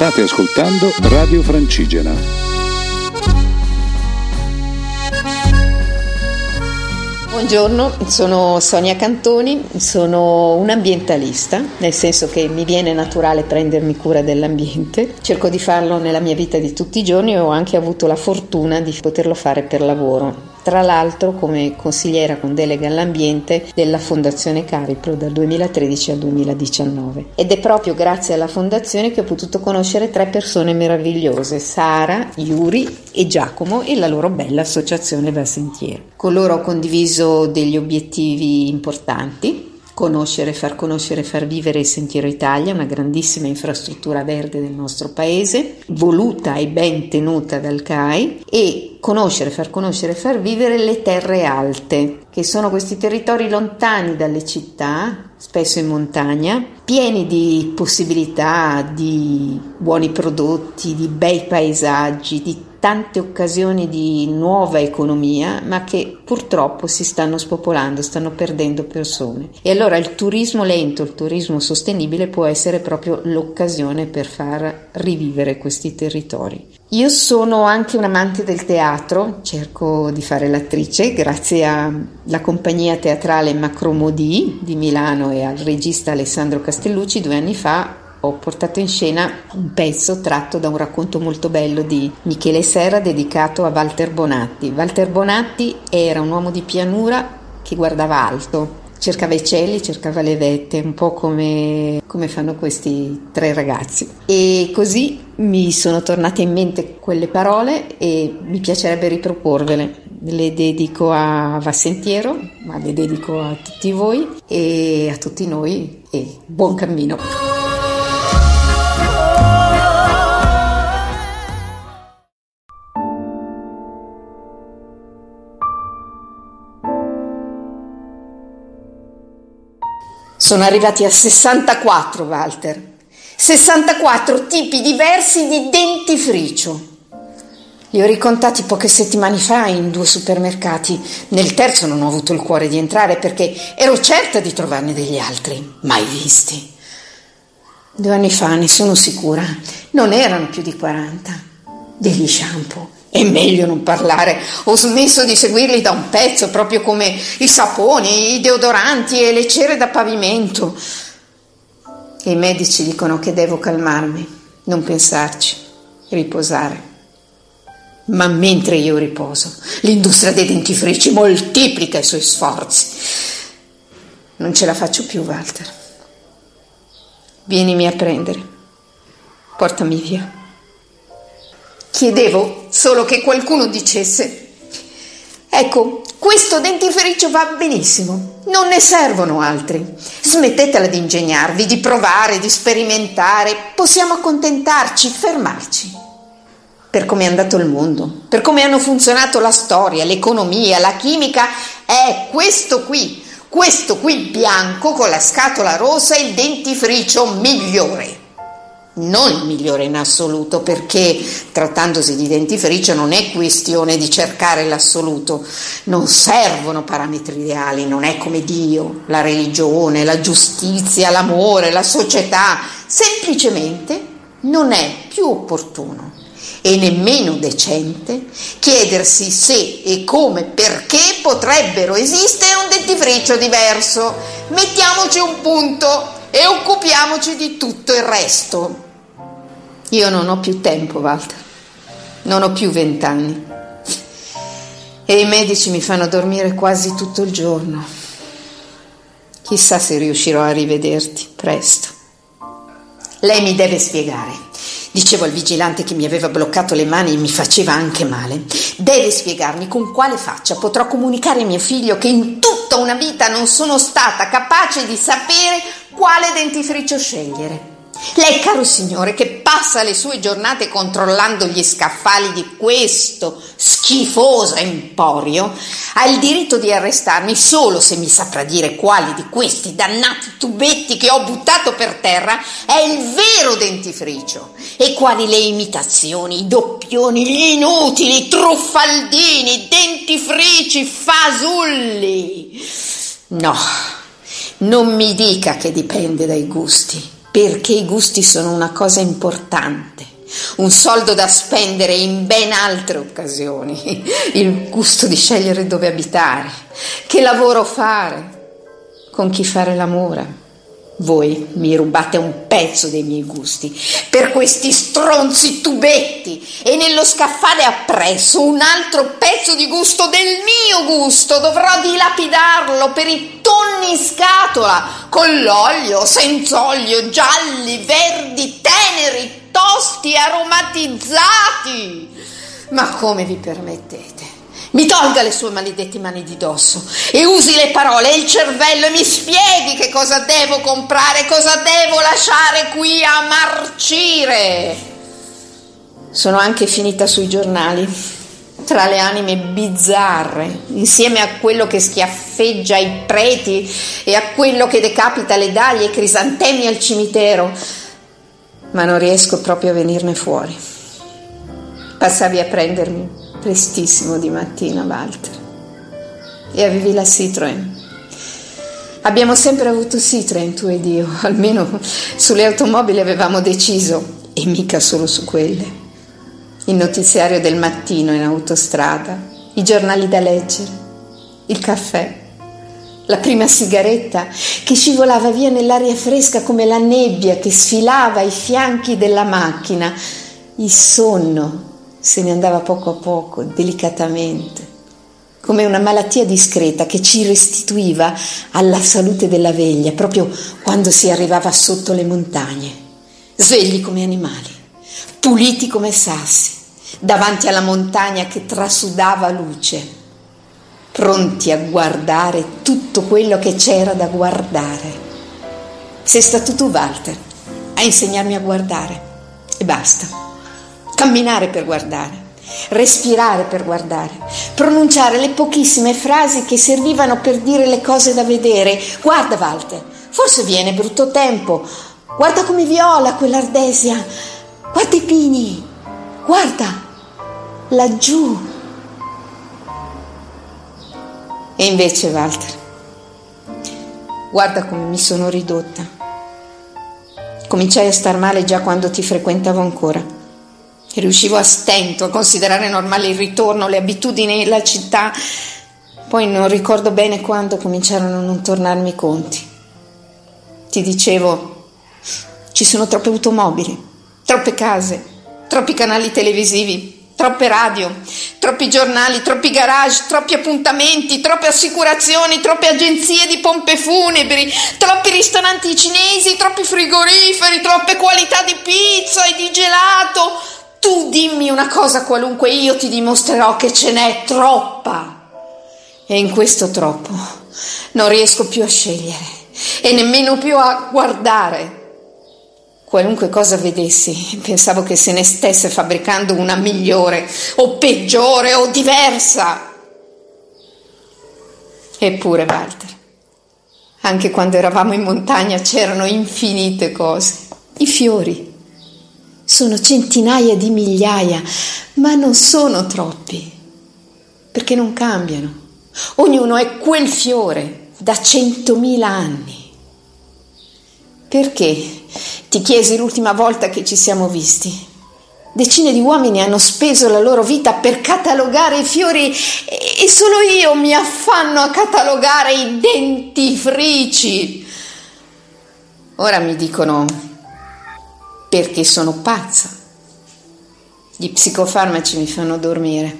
State ascoltando Radio Francigena. Buongiorno, sono Sonia Cantoni, sono un ambientalista, nel senso che mi viene naturale prendermi cura dell'ambiente. Cerco di farlo nella mia vita di tutti i giorni e ho anche avuto la fortuna di poterlo fare per lavoro tra l'altro come consigliera con delega all'ambiente della Fondazione Caripro dal 2013 al 2019. Ed è proprio grazie alla Fondazione che ho potuto conoscere tre persone meravigliose, Sara, Yuri e Giacomo e la loro bella associazione Val Sentiero. Con loro ho condiviso degli obiettivi importanti conoscere, far conoscere, far vivere il Sentiero Italia, una grandissima infrastruttura verde del nostro paese, voluta e ben tenuta dal CAI, e conoscere, far conoscere, far vivere le terre alte, che sono questi territori lontani dalle città, spesso in montagna, pieni di possibilità, di buoni prodotti, di bei paesaggi, di tante occasioni di nuova economia, ma che purtroppo si stanno spopolando, stanno perdendo persone. E allora il turismo lento, il turismo sostenibile può essere proprio l'occasione per far rivivere questi territori. Io sono anche un amante del teatro, cerco di fare l'attrice grazie alla compagnia teatrale Macromodi di Milano e al regista Alessandro Castellucci due anni fa ho portato in scena un pezzo tratto da un racconto molto bello di Michele Serra dedicato a Walter Bonatti. Walter Bonatti era un uomo di pianura che guardava alto, cercava i cieli, cercava le vette, un po' come, come fanno questi tre ragazzi. E così mi sono tornate in mente quelle parole e mi piacerebbe riproporvele. Le dedico a Vassentiero, ma le dedico a tutti voi e a tutti noi e buon cammino. Sono arrivati a 64, Walter. 64 tipi diversi di dentifricio. Li ho ricontati poche settimane fa in due supermercati. Nel terzo non ho avuto il cuore di entrare perché ero certa di trovarne degli altri, mai visti. Due anni fa, ne sono sicura, non erano più di 40. Degli shampoo è meglio non parlare. Ho smesso di seguirli da un pezzo, proprio come i saponi, i deodoranti e le cere da pavimento. I medici dicono che devo calmarmi, non pensarci, riposare. Ma mentre io riposo, l'industria dei dentifrici moltiplica i suoi sforzi. Non ce la faccio più, Walter. Vienimi a prendere. Portami via. Chiedevo solo che qualcuno dicesse, ecco, questo dentifricio va benissimo, non ne servono altri. Smettetela di ingegnarvi, di provare, di sperimentare, possiamo accontentarci, fermarci. Per come è andato il mondo, per come hanno funzionato la storia, l'economia, la chimica, è questo qui, questo qui bianco con la scatola rossa il dentifricio migliore non il migliore in assoluto, perché trattandosi di dentifricio non è questione di cercare l'assoluto, non servono parametri ideali, non è come Dio, la religione, la giustizia, l'amore, la società, semplicemente non è più opportuno e nemmeno decente chiedersi se e come, perché potrebbero esistere un dentifricio diverso. Mettiamoci un punto e occupiamoci di tutto il resto. Io non ho più tempo, Walter. Non ho più vent'anni. E i medici mi fanno dormire quasi tutto il giorno. Chissà se riuscirò a rivederti presto. Lei mi deve spiegare. Dicevo al vigilante che mi aveva bloccato le mani e mi faceva anche male. Deve spiegarmi con quale faccia potrò comunicare a mio figlio che in tutta una vita non sono stata capace di sapere quale dentifricio scegliere. Lei, caro signore, che passa le sue giornate controllando gli scaffali di questo schifoso emporio, ha il diritto di arrestarmi solo se mi saprà dire quali di questi dannati tubetti che ho buttato per terra è il vero dentifricio e quali le imitazioni, i doppioni, gli inutili, i truffaldini, i dentifrici, fasulli. No, non mi dica che dipende dai gusti. Perché i gusti sono una cosa importante, un soldo da spendere in ben altre occasioni, il gusto di scegliere dove abitare, che lavoro fare, con chi fare l'amore voi mi rubate un pezzo dei miei gusti per questi stronzi tubetti e nello scaffale appresso un altro pezzo di gusto del mio gusto. Dovrò dilapidarlo per i tonni in scatola con l'olio, senza olio, gialli, verdi, teneri, tosti, aromatizzati. Ma come vi permettete? Mi tolga le sue maledette mani di dosso e usi le parole e il cervello e mi spieghi che cosa devo comprare, cosa devo lasciare qui a marcire. Sono anche finita sui giornali, tra le anime bizzarre, insieme a quello che schiaffeggia i preti e a quello che decapita le daglie e i crisantemi al cimitero, ma non riesco proprio a venirne fuori. Passavi a prendermi prestissimo di mattina, Walter. E avevi la Citroen. Abbiamo sempre avuto Citroen, tu ed io, almeno sulle automobili avevamo deciso, e mica solo su quelle. Il notiziario del mattino in autostrada, i giornali da leggere, il caffè, la prima sigaretta che scivolava via nell'aria fresca come la nebbia che sfilava ai fianchi della macchina, il sonno se ne andava poco a poco, delicatamente, come una malattia discreta che ci restituiva alla salute della veglia, proprio quando si arrivava sotto le montagne, svegli come animali, puliti come sassi, davanti alla montagna che trasudava luce, pronti a guardare tutto quello che c'era da guardare. Sei stato tu, Walter, a insegnarmi a guardare e basta camminare per guardare, respirare per guardare, pronunciare le pochissime frasi che servivano per dire le cose da vedere. Guarda Walter, forse viene brutto tempo, guarda come viola quell'ardesia, guarda i pini, guarda laggiù. E invece Walter, guarda come mi sono ridotta. Cominciai a star male già quando ti frequentavo ancora riuscivo a stento a considerare normale il ritorno, le abitudini, la città. Poi non ricordo bene quando cominciarono a non tornarmi i conti. Ti dicevo, ci sono troppe automobili, troppe case, troppi canali televisivi, troppe radio, troppi giornali, troppi garage, troppi appuntamenti, troppe assicurazioni, troppe agenzie di pompe funebri, troppi ristoranti cinesi, troppi frigoriferi, troppe qualità di pizza e di gelato tu dimmi una cosa qualunque, io ti dimostrerò che ce n'è troppa. E in questo troppo non riesco più a scegliere e nemmeno più a guardare. Qualunque cosa vedessi, pensavo che se ne stesse fabbricando una migliore o peggiore o diversa. Eppure, Walter, anche quando eravamo in montagna c'erano infinite cose. I fiori, sono centinaia di migliaia, ma non sono troppi, perché non cambiano. Ognuno è quel fiore da centomila anni. Perché? Ti chiesi l'ultima volta che ci siamo visti. Decine di uomini hanno speso la loro vita per catalogare i fiori e solo io mi affanno a catalogare i dentifrici. Ora mi dicono perché sono pazza. Gli psicofarmaci mi fanno dormire,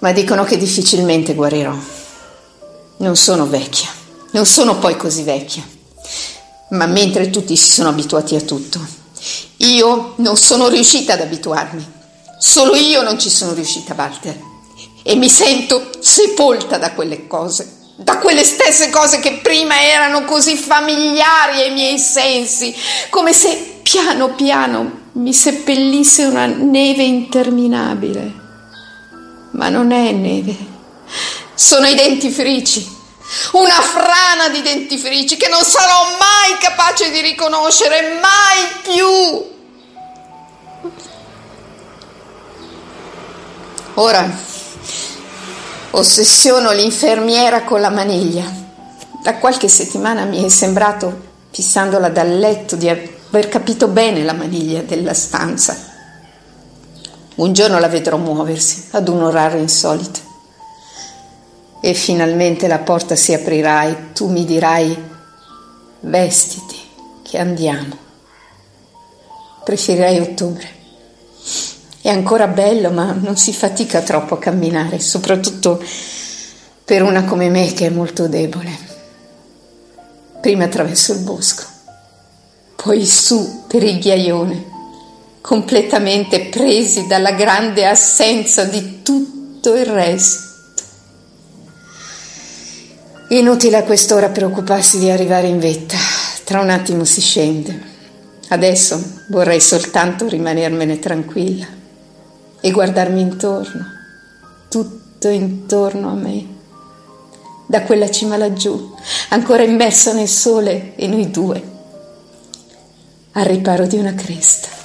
ma dicono che difficilmente guarirò. Non sono vecchia, non sono poi così vecchia, ma mentre tutti si sono abituati a tutto, io non sono riuscita ad abituarmi. Solo io non ci sono riuscita, Walter. E mi sento sepolta da quelle cose da quelle stesse cose che prima erano così familiari ai miei sensi, come se piano piano mi seppellisse una neve interminabile. Ma non è neve, sono i dentifrici, una frana di dentifrici che non sarò mai capace di riconoscere, mai più. Ora ossessiono l'infermiera con la maniglia. Da qualche settimana mi è sembrato fissandola dal letto di aver capito bene la maniglia della stanza. Un giorno la vedrò muoversi ad un orario insolito e finalmente la porta si aprirà e tu mi dirai vestiti che andiamo. Preferirei ottobre. È ancora bello, ma non si fatica troppo a camminare, soprattutto per una come me che è molto debole. Prima attraverso il bosco, poi su per il ghiaione, completamente presi dalla grande assenza di tutto il resto. Inutile a quest'ora preoccuparsi di arrivare in vetta, tra un attimo si scende. Adesso vorrei soltanto rimanermene tranquilla e guardarmi intorno, tutto intorno a me. Da quella cima laggiù, ancora immerso nel sole e noi due, al riparo di una cresta.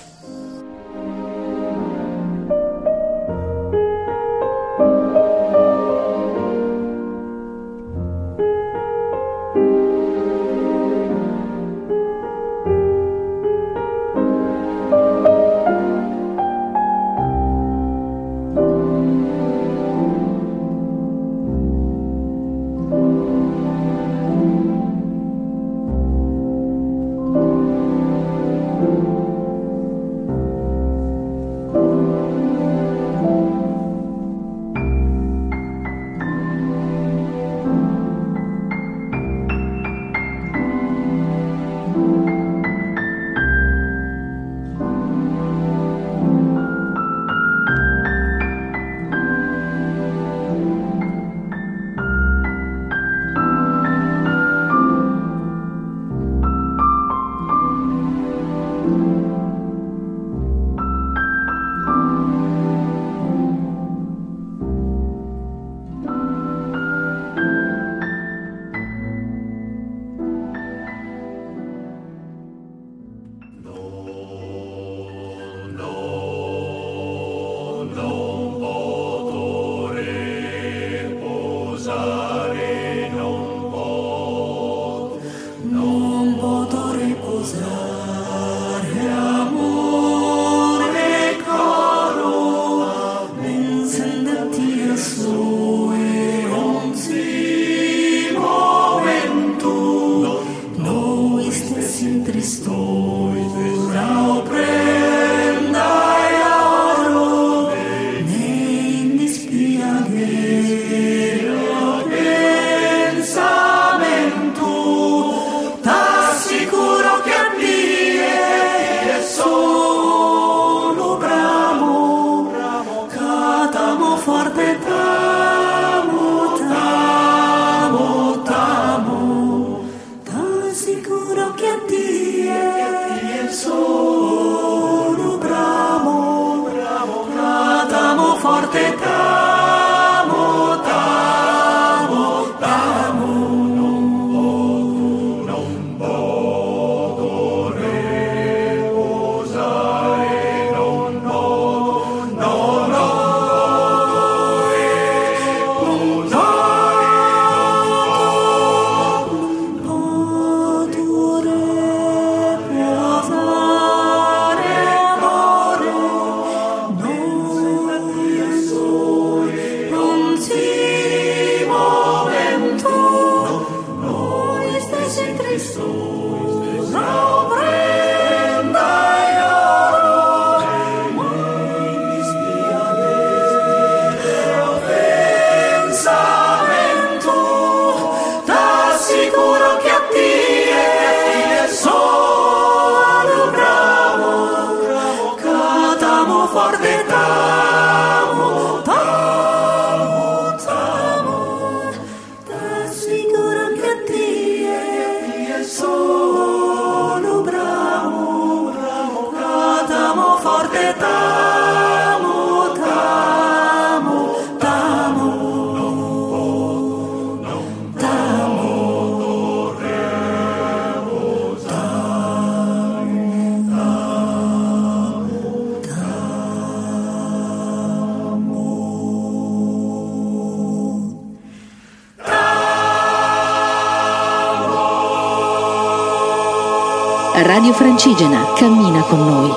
Francigena cammina con noi.